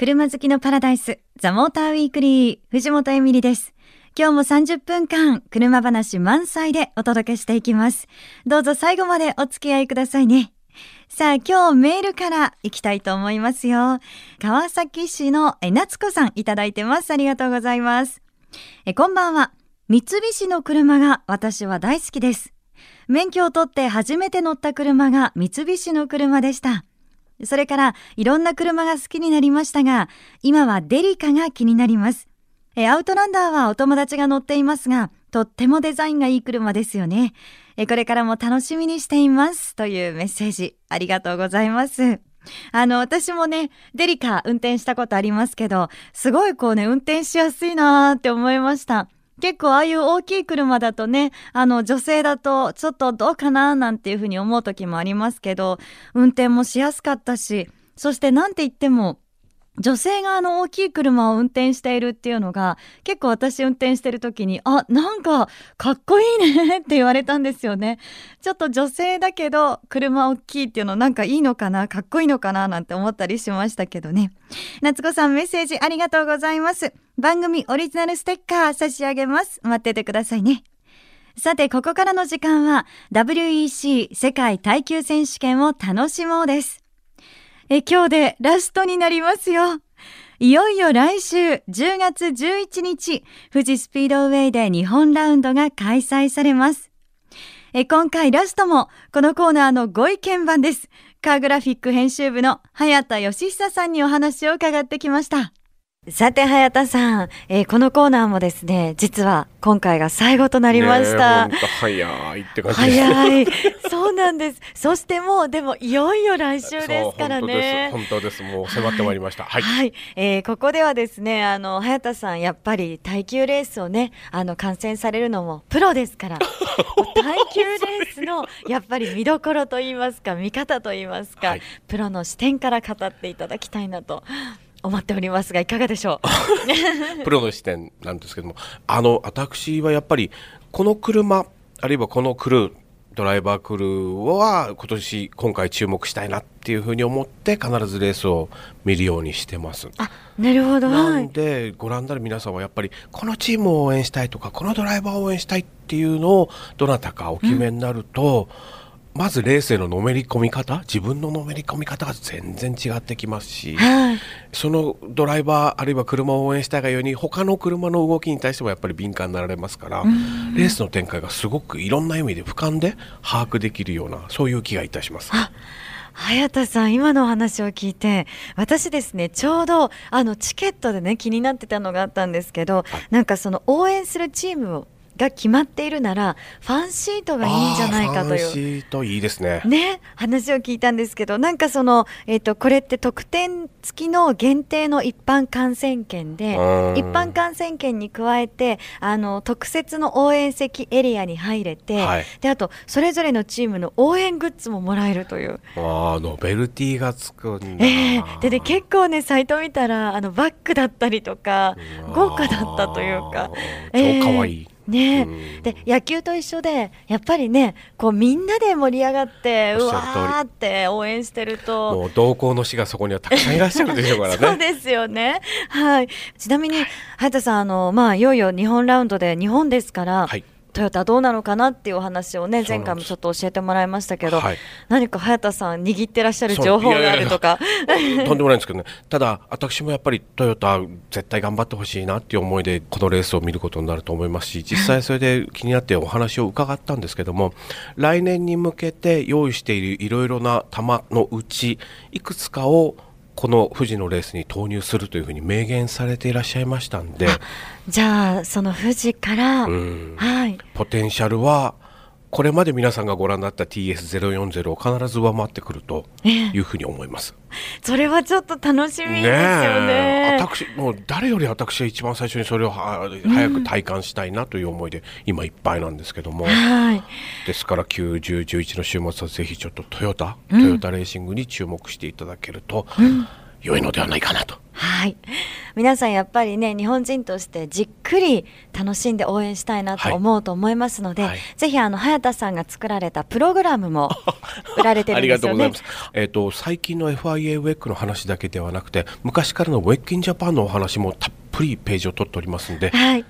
車好きのパラダイス、ザ・モーターウィークリー、藤本エミリです。今日も30分間、車話満載でお届けしていきます。どうぞ最後までお付き合いくださいね。さあ、今日メールから行きたいと思いますよ。川崎市の夏子さんいただいてます。ありがとうございます。えこんばんは。三菱の車が私は大好きです。免許を取って初めて乗った車が三菱の車でした。それからいろんな車が好きになりましたが、今はデリカが気になります。えアウトランダーはお友達が乗っていますが、とってもデザインがいい車ですよね。えこれからも楽しみにしています。というメッセージ、ありがとうございます。あの、私もね、デリカ運転したことありますけど、すごいこうね、運転しやすいなーって思いました。結構ああいう大きい車だとね、あの女性だとちょっとどうかななんていうふうに思う時もありますけど、運転もしやすかったし、そしてなんて言っても女性があの大きい車を運転しているっていうのが結構私運転してる時にあなんかかっこいいねって言われたんですよね。ちょっと女性だけど車大きいっていうのなんかいいのかなかっこいいのかななんて思ったりしましたけどね。夏子さんメッセージありがとうございます。番組オリジナルステッカー差し上げます。待っててくださいね。さてここからの時間は WEC 世界耐久選手権を楽しもうです。え今日でラストになりますよ。いよいよ来週10月11日、富士スピードウェイで日本ラウンドが開催されます。え今回ラストもこのコーナーのご意見番です。カーグラフィック編集部の早田義久さんにお話を伺ってきました。さて、早田さん、えー、このコーナーもですね、実は今回が最後となりました。早いって感じ早い。そうなんです。そしてもう、でも、いよいよ来週ですからね。本当です。もう迫ってまいりました。はい。はい、えー、ここではですね、あの、早田さん、やっぱり耐久レースをね、あの、観戦されるのもプロですから、耐久レースの、やっぱり見どころと言いますか、見方と言いますか、はい、プロの視点から語っていただきたいなと。思っておりますがいかがでしょう？プロの視点なんですけども。あの私はやっぱりこの車あるいはこのクルードライバークルーは今年今回注目したいなっていうふうに思って必ずレースを見るようにしてます。あなるほどなんでご覧になる皆さんはやっぱりこのチームを応援したいとかこのドライバーを応援したいっていうのをどなたかお決めになると、うんまずレースへののめり込み方？自分ののめり込み方が全然違ってきますし、はい、そのドライバーあるいは車を応援したいがように他の車の動きに対してもやっぱり敏感になられますからレースの展開がすごくいろんな意味で俯瞰で把握できるようなそういう気がいたします。早田さん今のお話を聞いて私ですねちょうどあのチケットでね気になってたのがあったんですけど、はい、なんかその応援するチームをが決まっているならファンシートがいいんじゃないかという。ファンシートいいですね。ね話を聞いたんですけどなんかその、えーと、これって特典付きの限定の一般観戦券で一般観戦券に加えてあの特設の応援席エリアに入れて、はい、であとそれぞれのチームの応援グッズももらえるという。あノベルティがつくんだ、えー、でで結構ねサイト見たらあのバッグだったりとか豪華だったというか。超かわい。い、え。ーね、で野球と一緒でやっぱりねこうみんなで盛り上がってうわーって応援してると。もう同行の死がそこにはたくさんいらっしゃるでしょうからね。そうですよね。はい。ちなみに早田さんあのまあいよいよ日本ラウンドで日本ですから、はいトヨタどうなのかなっていうお話をね前回もちょっと教えてもらいましたけど、はい、何か早田さん握ってらっしゃる情報があるとか。とんでもないんですけどね。ただ私もやっぱりトヨタ絶対頑張ってほしいなっていう思いでこのレースを見ることになると思いますし 実際それで気になってお話を伺ったんですけども来年に向けて用意しているいろいろな球のうちいくつかをこの富士のレースに投入するというふうに明言されていらっしゃいましたんで。じゃあその富士から、はい、ポテンシャルはこれまで皆さんがご覧になった TS040 を必ず上回ってくるというふうに思います。それはちょっと楽しみですよね。私もう誰より私は一番最初にそれを早く体感したいなという思いで今いっぱいなんですけども、はい、ですから9、10、11の週末はぜひちょっとトヨタ、トヨタレーシングに注目していただけると、良いのではないかなと。はい。皆さんやっぱりね日本人としてじっくり楽しんで応援したいなと思うと思いますので、はいはいぜひあの早田さんが作られたプログラムも 売られてるんですよね。ありがとうございます。えっ、と最近の FIA ウェックの話だけではなくて、昔からのウェッキンジャパンのお話もたっぷりページを取っておりますので、はい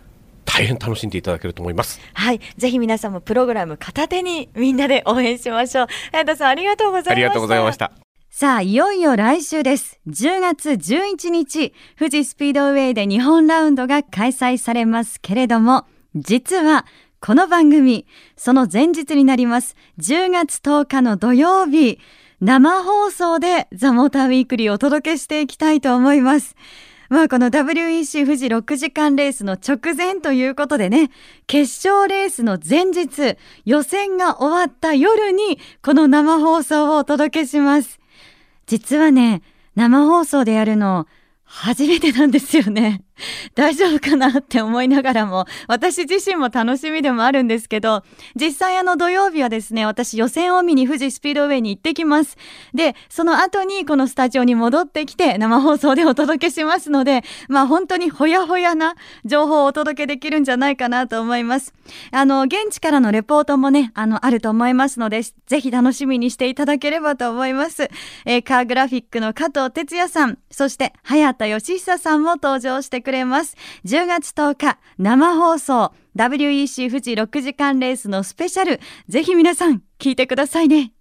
大変楽しんでいただけると思います。はい、ぜひ皆さんもプログラム片手にみんなで応援しましょう。早田さんありがとうございました。さあ、いよいよ来週です。10月11日、富士スピードウェイで日本ラウンドが開催されますけれども、実は、この番組、その前日になります、10月10日の土曜日、生放送でザ・モーターウィークリーをお届けしていきたいと思います。まあこの WEC 富士6時間レースの直前ということでね、決勝レースの前日、予選が終わった夜にこの生放送をお届けします。実はね、生放送でやるの初めてなんですよね。大丈夫かなって思いながらも、私自身も楽しみでもあるんですけど、実際あの土曜日はですね、私予選を見に富士スピードウェイに行ってきます。で、その後にこのスタジオに戻ってきて生放送でお届けしますので、まあ本当にほやほやな情報をお届けできるんじゃないかなと思います。あの、現地からのレポートもね、あの、あると思いますので、ぜひ楽しみにしていただければと思います。えーカーグラフィックの加藤哲也さん、そして早田義久さんも登場してくくれます。10月10日、生放送、WEC 富士6時間レースのスペシャル、ぜひ皆さん、聞いてくださいね。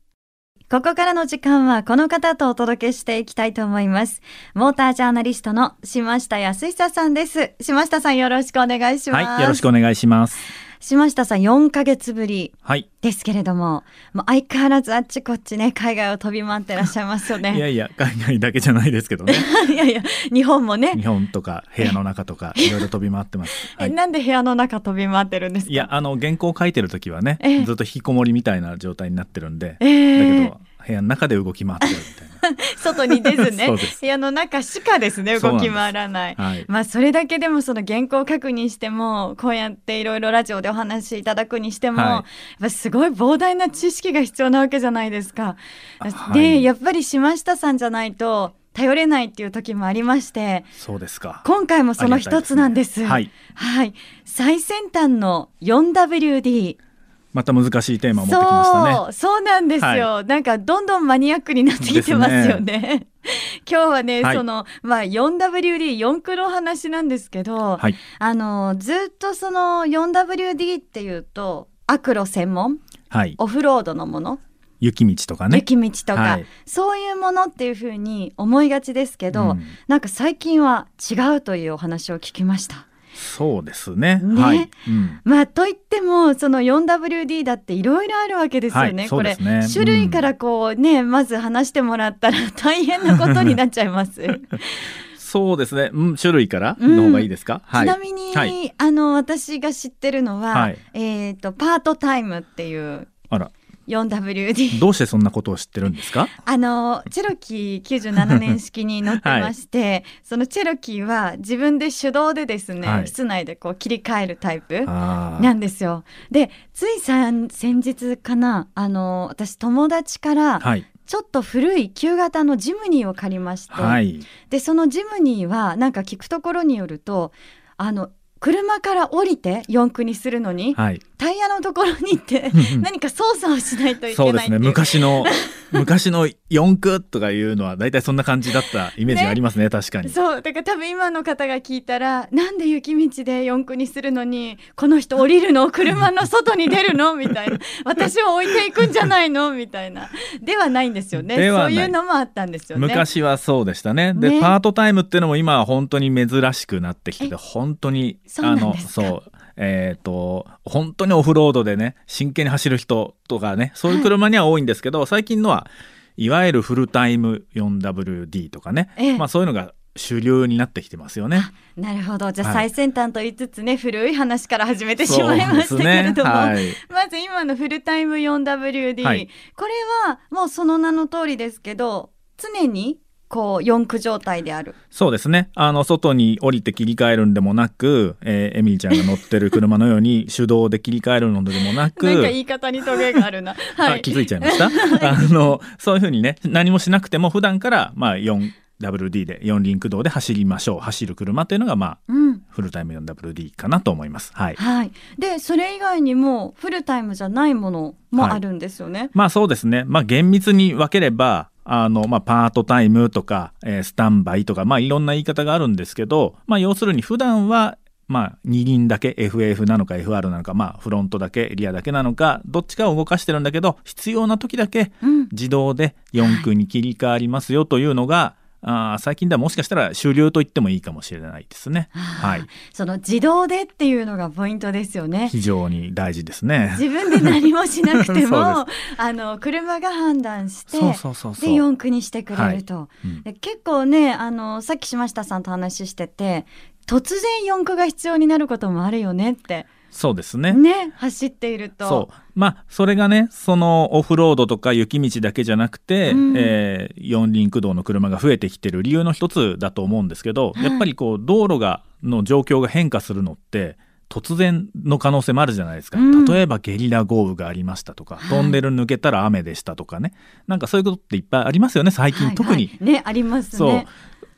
ここからの時間はこの方とお届けしていきたいと思います。モータージャーナリストの島下康久さんです。島下さんよろしくお願いします。はい、よろしくお願いします。島下さん4ヶ月ぶりはい。ですけれども、もう相変わらずあっちこっちね、海外を飛び回ってらっしゃいますよね。いやいや、海外だけじゃないですけどね。いやいや、日本もね日。本とか部屋の中とか いろいろ飛び回ってます。はい。えなんで部屋の中飛び回ってるんですか？いや、あの原稿書いてる時はねええ、ずっと引きこもりみたいな状態になってるんで、ええだけど部屋の中で動き回ってるみたい 外に出ずね部屋の中しかですね動き回らないな。はい。まあそれだけでもその原稿確認してもこうやっていろいろラジオでお話しいただくにしても、はいやっぱすごい膨大な知識が必要なわけじゃないですか。はいでやっぱり島下さんじゃないと頼れないっていう時もありましてそうですか。今回もその一つなんです。ありがはい、最先端の 4WD また難しいテーマを持ってきましたね。そう、そうなんですよ。なんかどんどんマニアックになってきてますよね。今日はね、はいそのまあ 4WD4 クロ話なんですけど、はい。あのずっとその 4WD っていうとアクロ専門？はい。オフロードのもの、雪道とかね。雪道とか、はいそういうものっていうふうに思いがちですけど、うんなんか最近は違うというお話を聞きました。そうですね。ねはい。うん。まあといってもその 4WD だっていろいろあるわけですよね。これ種類からこうね、まず話してもらったら大変なことになっちゃいます。そうですね。うん、種類からうんの方がいいですか？はい。ちなみに、はい。あの私が知ってるのは、はいえっ、とパートタイムっていうあら、4WD どうしてそんなことを知ってるんですか？あのチェロキー97年式に乗ってまして、そのチェロキーは自分で手動でですね、はい室内でこう切り替えるタイプ。なんですよでつい先日かなあの私友達からはい。ちょっと古い旧型のジムニーを借りまして、はい。でそのジムニーはなんか聞くところによるとあの車から降りて四駆にするのに、はい。タイヤのところに行って何か操作をしないといけそうですね。昔の昔の四駆とかいうのは大体そんな感じだったイメージがありますね。確かに。そう。だから多分今の方が聞いたらなんで雪道で四駆にするのにこの人降りるの？車の外に出るの？みたいな。私を置いていくんじゃないの？みたいな。ではないんですよね。そういうのもあったんですよね。昔はそうでしたね。で、ね。パートタイムっていうのも今は本当に珍しくなってきて本当にそうなんですか？そう。えっ、と本当にオフロードでね真剣に走る人とかねそういう車には多いんですけど、最近のはいわゆるフルタイム 4WD とかね、ええ。まあそういうのが主流になってきてますよね。なるほど。じゃあはい。最先端と言いつつね、古い話から始めてしまいましたけれども、ね。はい。まず今のフルタイム 4WD、はい。これはもうその名の通りですけど常にこう四駆状態であるそうですね。あの、外に降りて切り替えるんでもなく、えーエミリちゃんが乗ってる車のように 手動で切り替えるのでもなく、なんか言い方にトゲがあるな。はあ気づいちゃいました？あの、そういうふうにね、何もしなくても普段から、まあ、4、4WD で四輪駆動で走りましょう走る車っていうのがまあうんフルタイム 4WD かなと思います。はい。はい、でそれ以外にもフルタイムじゃないものもあるんですよね。まあそうですね。まあ厳密に分ければ、あの、まあパートタイムとか、えースタンバイとか、まあいろんな言い方があるんですけど、まあ要するに普段は、まあ二輪だけ FF なのか FR なのか、まあフロントだけリアだけなのか、どっちかを動かしてるんだけど、必要な時だけうん。自動で4区に切り替わりますよというのが、あー最近ではもしかしたら主流と言ってもいいかもしれないですね。はい。その自動でっていうのがポイントですよね。非常に大事ですね。自分で何もしなくても あの車が判断して。で4区にしてくれると、うんで結構ねあのさっき島下さんと話してて突然4区が必要になることもあるよねってそうですね。ね走っていると。そう。まあそれがねそのオフロードとか雪道だけじゃなくて、うん。えー四輪駆動の車が増えてきてる理由の一つだと思うんですけど、はい。やっぱりこう道路がの状況が変化するのって突然の可能性もあるじゃないですか、うん。例えばゲリラ豪雨がありましたとか、はい。トンネル抜けたら雨でしたとかね。なんかそういうことっていっぱいありますよね最近、はい特に。はいねありますそう。ね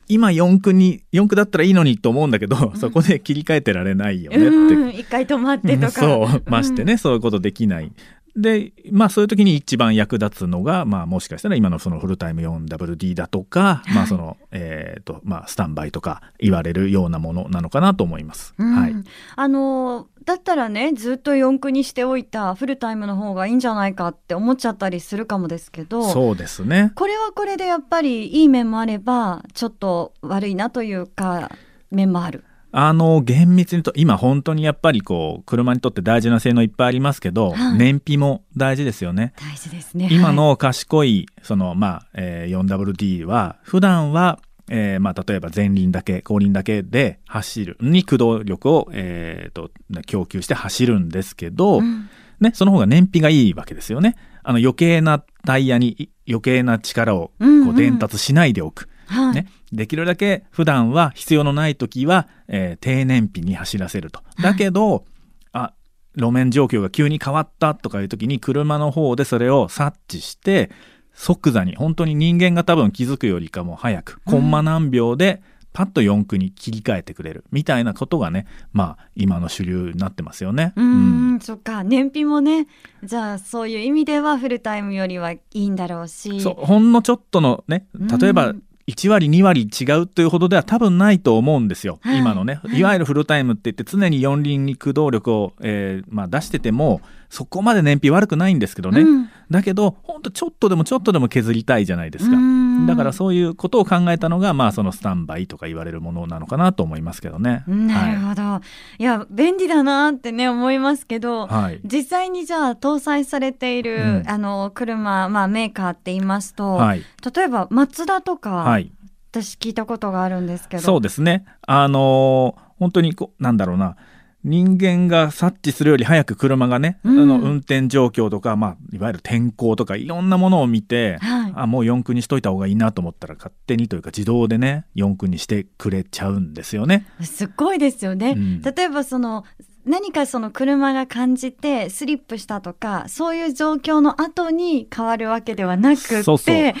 今4区に4区だったらいいのにと思うんだけど、そこで切り替えてられないよねって。うん。一回止まってとか。そう。ましてね、そういうことできない。でまあそういう時に一番役立つのが、まあ、もしかしたら今のそのフルタイム 4WD だとか、まあそのえーとまあ、スタンバイとか言われるようなものなのかなと思います。うんはい、あのだったらねずっと4区にしておいたフルタイムの方がいいんじゃないかって思っちゃったりするかもですけどそうですね。これはこれでやっぱりいい面もあればちょっと悪いなというか面もある。あの厳密にと今本当にやっぱりこう車にとって大事な性能いっぱいありますけど、はい燃費も大事ですよね。大事ですね。今の賢いその、まあえー 4WD は普段は、えーまあ、例えば前輪だけ後輪だけで走るに駆動力を、えーと供給して走るんですけど、はいうんね、その方が燃費がいいわけですよね。あの余計なタイヤにい余計な力をうんうこうん伝達しないでおく。はいね、できるだけ普段は必要のない時は、えー低燃費に走らせると。だけど、あ路面状況が急に変わったとかいう時に車の方でそれを察知して即座に本当に人間が多分気づくよりかも早くコンマ何秒でパッと4区に切り替えてくれる。みたいなことがねまあ今の主流になってますよね。うーん、そっか。燃費もねじゃあそういう意味ではフルタイムよりはいいんだろうし。そうほんのちょっとのね例えばうん1割2割違うというほどでは多分ないと思うんですよ、はい。今のね。はい。いわゆるフルタイムって言って常に四輪に駆動力を、えーまあ、出しててもそこまで燃費悪くないんですけどね、うん。だけどほんとちょっとでもちょっとでも削りたいじゃないですか、うんだからそういうことを考えたのが、まあ、そのスタンバイとか言われるものなのかなと思いますけどね。なるほど、い、や便利だなってね思いますけど、はい、はい実際にじゃあ搭載されている、うん。あの車、まあ、メーカーって言いますと、はい。例えばマツダとか、はい。私聞いたことがあるんですけど。そうですね。あのー本当にこうなんだろうな人間が察知するより早く車がね、うん。あの運転状況とか、まあ、いわゆる天候とかいろんなものを見て、はい。あもう4区にしといた方がいいなと思ったら勝手にというか自動でね4区にしてくれちゃうんですよね。すっごいですよね、うん。例えばその何かその車が感じてスリップしたとかそういう状況の後に変わるわけではなくって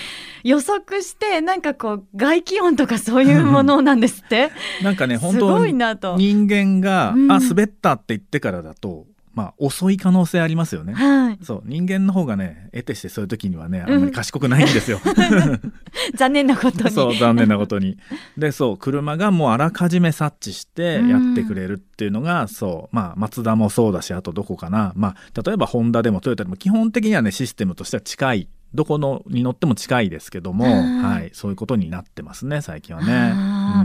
予測してなんかこう外気温とかそういうものなんですって。なんかね本す当ごいなと。人間が、うん。あ滑ったって言ってからだとまあ遅い可能性ありますよね。はい、そう。人間の方がね得てしてそういう時にはねあんまり賢くないんですよ。残念なことに。そう残念なことに。でそう車がもうあらかじめ察知してやってくれるっていうのが、そう。まあマツダもそうだしあとどこかな。まあ例えばホンダでもトヨタでも基本的にはねシステムとしては近い。どこのに乗っても近いですけども、うんはい、そういうことになってますね最近はね。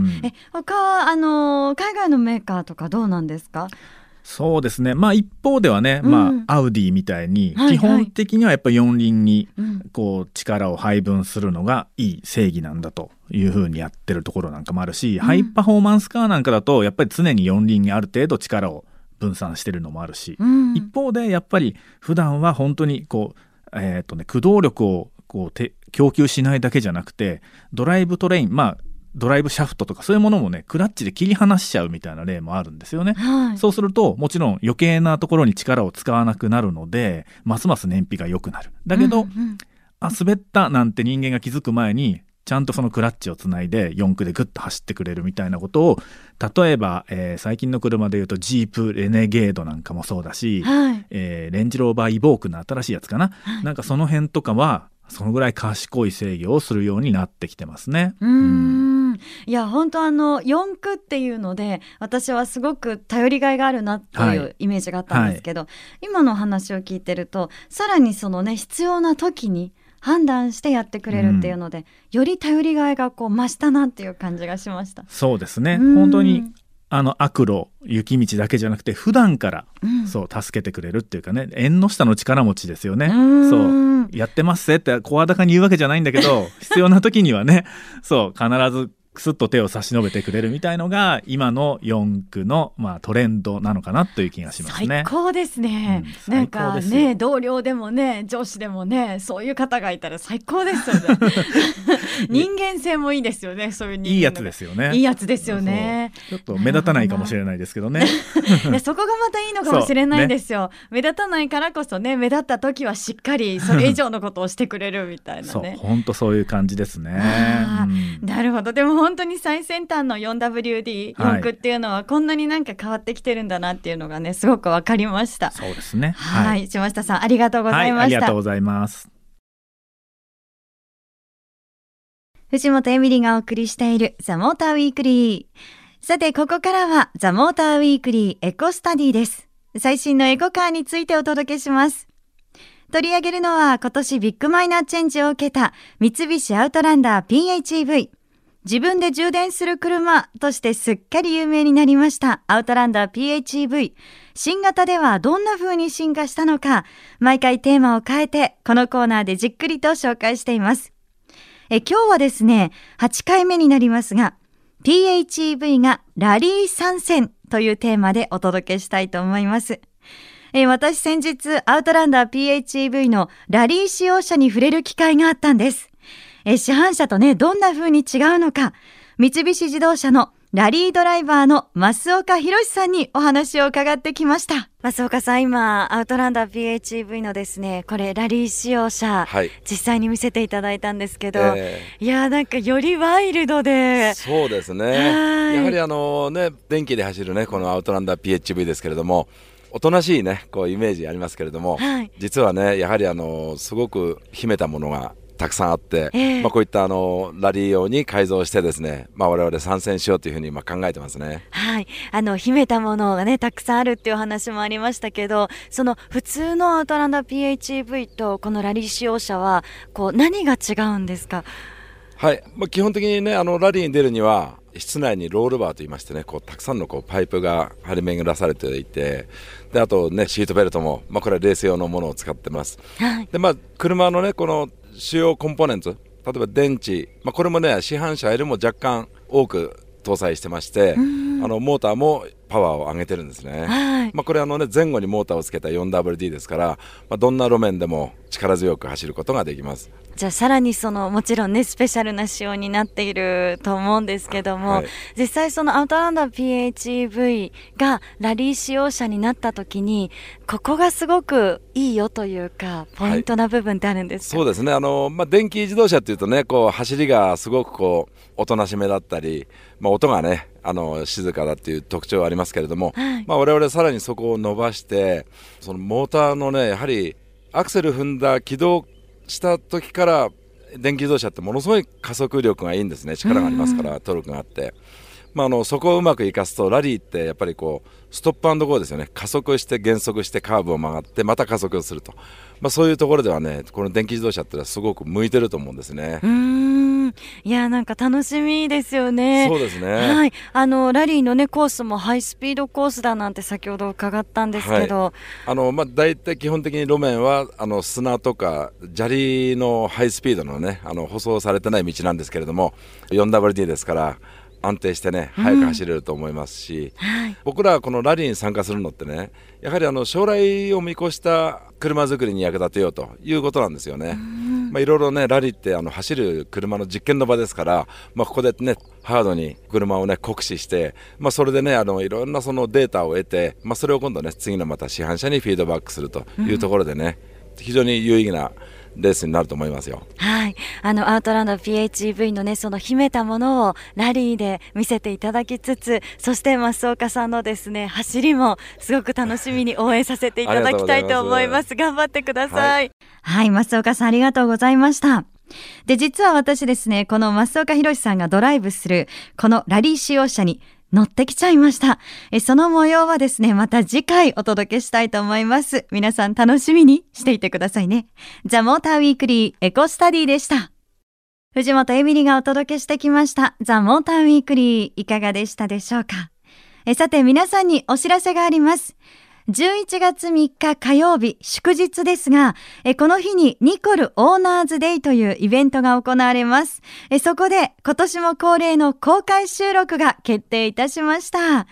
うん。え他はあのー海外のメーカーとかどうなんですか？そうですね。まあ一方ではね、うん。まあアウディみたいに基本的にはやっぱり四輪にうん。こう力を配分するのがいい正義なんだというふうにやってるところなんかもあるし、ハイパフォーマンスカーなんかだとやっぱり常に四輪にある程度力を分散してるのもあるし、うん。一方でやっぱり普段は本当にこうえっ、とね駆動力をこうて供給しないだけじゃなくてドライブトレインまあドライブシャフトとかそういうものもねクラッチで切り離しちゃうみたいな例もあるんですよね。はいそうするともちろん余計なところに力を使わなくなるのでますます燃費が良くなる。だけど、うんうんあ滑ったなんて人間が気づく前にちゃんとそのクラッチをつないで4駆でグッと走ってくれるみたいなことを例えば、えー最近の車でいうとジープレネゲードなんかもそうだし、はい。えーレンジローバーイボークの新しいやつかな、なんかその辺とかはそのぐらい賢い制御をするようになってきてますね。うーん。いや本当あの四駆っていうので私はすごく頼りがいがあるなっていうはい。イメージがあったんですけど、今の話を聞いてるとさらにそのね必要な時に判断してやってくれるっていうので、より頼りがいがこう増したなっていう感じがしました。そうですね。うん。本当にあの悪路雪道だけじゃなくて普段からうんそう助けてくれるっていうかね縁の下の力持ちですよね。うんそうやってますぜって声高に言うわけじゃないんだけど必要な時にはねそう必ずスッと手を差し伸べてくれるみたいのが今の四駆の、まあ、トレンドなのかなという気がしますね。最。高ですね、うんなんかねよ。同僚でもね上司でもねそういう方がいたら最高ですよね。人間性もいいですよねそういういいやつですよね。いいやつですよね。ちょっと目立たないかもしれないですけどね。い やそこがまたいいのかもしれないですよ、目立たないからこそね目立った時はしっかりそれ以上のことをしてくれるみたいなそうね本当そういう感じですね。あうん。なるほど。でも本当に最先端の 4WD はい四駆っていうのはこんなになんか変わってきてるんだなっていうのがねすごくわかりましたそうですね。はい、島下さんありがとうございまはい、ありした、がとうございます。藤本エミリがお送りしているザ・モーターウィークリー。さて、ここからはザ・モーターウィークリーエコスタディです。最新のエコカーについてお届けします。取り上げるのは今年ビッグマイナーチェンジを受けた三菱アウトランダー PHEV。自分で充電する車としてすっかり有名になりましたアウトランダー PHEV。新型ではどんな風に進化したのか、毎回テーマを変えてこのコーナーでじっくりと紹介しています。え今日はですね、8回目になりますが、PHEV がラリー参戦というテーマでお届けしたいと思います。え私先日、アウトランダー PHEV のラリー使用者に触れる機会があったんです。え市販車とね、どんな風に違うのか、三菱自動車のラリードライバーの増岡博さんにお話を伺ってきました。増岡さん、今、アウトランダー PHEV のですね、これ、ラリー使用車、はい。実際に見せていただいたんですけど、えいやーなんかよりワイルドーで、そうですね。はいやはりあのね、電気で走るね、このアウトランダー PHV ですけれども、おとなしいね、こうイメージありますけれども、はい実はね、やはりあのすごく秘めたものがたくさんあって、ええ。まあこういったあのラリー用に改造してですね、まあ我々参戦しようというふうに今考えてますね。はい、あの秘めたものがねたくさんあるっていうお話もありましたけどその普通のアウトランダー PHEV とこのラリー使用車はこう何が違うんですか？はい、まあ、基本的にねあのラリーに出るには室内にロールバーといいましてねこうたくさんのこうパイプが張り巡らされていてであとねシートベルトも、まあ、これはレース用のものを使ってます。はい。でまあ車のねこの主要コンポーネント例えば電池、まあ、これもね市販車よりも若干多く搭載してましてあのモーターもパワーを上げてるんですね、はい。まあ、これあの、ね、前後にモーターをつけた 4WD ですから、まあ、どんな路面でも力強く走ることができます。じゃあさらにそのもちろんねスペシャルな仕様になっていると思うんですけども、はい。実際そのアウトランダー PHEV がラリー使用車になった時にここがすごくいいよというかポイントな部分ってあるんですか、そうですね。あの、まあ、電気自動車っていうとねこう走りがすごくこうおとなしめだったり、まあ、音がねあの静かだっていう特徴はありますけれども、はい。まあ、我々さらにそこを伸ばしてそのモーターのねやはりアクセル踏んだ起動した時から電気自動車ってものすごい加速力がいいんですね。力がありますからトルクがあって。まあ、あのそこをうまく生かすとラリーってやっぱりこうストップアンドゴーですよね。加速して減速してカーブを曲がってまた加速をすると、まあ、そういうところではねこの電気自動車ってのはすごく向いてると思うんですね。う。ーん。いやなんか楽しみですよね。そうですね、はい、あのラリーのねコースもハイスピードコースだなんて先ほど伺ったんですけど、あのまあ、大体基本的に路面はあの砂とか砂利のハイスピードのねあの舗装されてない道なんですけれども 4WD ですから安定してね速く走れると思いますし、はい、僕らはこのラリーに参加するのってねやはりあの将来を見越した車作りに役立てようということなんですよね。まあ、いろいろねラリーってあの走る車の実験の場ですから、まあ、ここでねハードに車をね酷使して、まあ、それでねあのいろんなそのデータを得て、まあ、それを今度ね次のまた市販車にフィードバックするというところでね、非常に有意義なレースになると思いますよ。はい。あの、アウトランド PHEV のね、その秘めたものをラリーで見せていただきつつ、そして増岡さんのですね、走りもすごく楽しみに応援させていただきたいと思います。頑張ってください。はい、増岡さんありがとうございました。で、実は私ですね、この増岡博さんがドライブする、このラリー使用車に乗ってきちゃいました。えその模様はですね、また次回お届けしたいと思います。皆さん楽しみにしていてくださいね。ザ・モーターウィークリーエコスタディでした。藤本エミリがお届けしてきました。ザ・モーターウィークリーいかがでしたでしょうか？えさて皆さんにお知らせがあります。11月3日火曜日祝日ですが、この日にニコルオーナーズデイというイベントが行われます。そこで今年も恒例の公開収録が決定いたしました。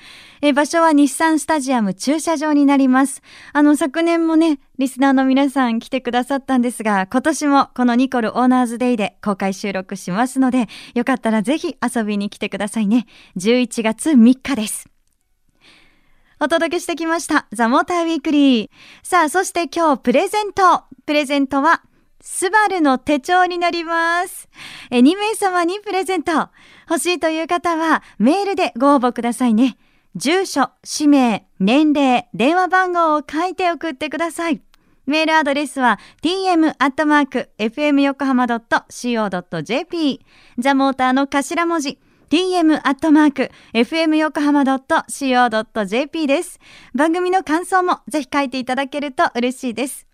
場所は日産スタジアム駐車場になります。あの昨年もね、リスナーの皆さん来てくださったんですが、今年もこのニコルオーナーズデイで公開収録しますので、よかったらぜひ遊びに来てくださいね。11月3日です。お届けしてきました。ザ・モーターウィークリー。さあ、そして今日プレゼント。プレゼントは、スバルの手帳になります。え、2名様にプレゼント。欲しいという方は、メールでご応募くださいね。住所、氏名、年齢、電話番号を書いて送ってください。メールアドレスは tm.fmyokohama.co.jp ザ・モーターの頭文字 tm.fmyokohama.co.jp です。番組の感想もぜひ書いていただけると嬉しいです。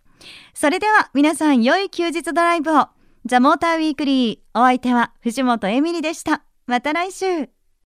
それでは皆さん良い休日ドライブを。ザ・モーターウィークリー。お相手は藤本エミリでした。また来週。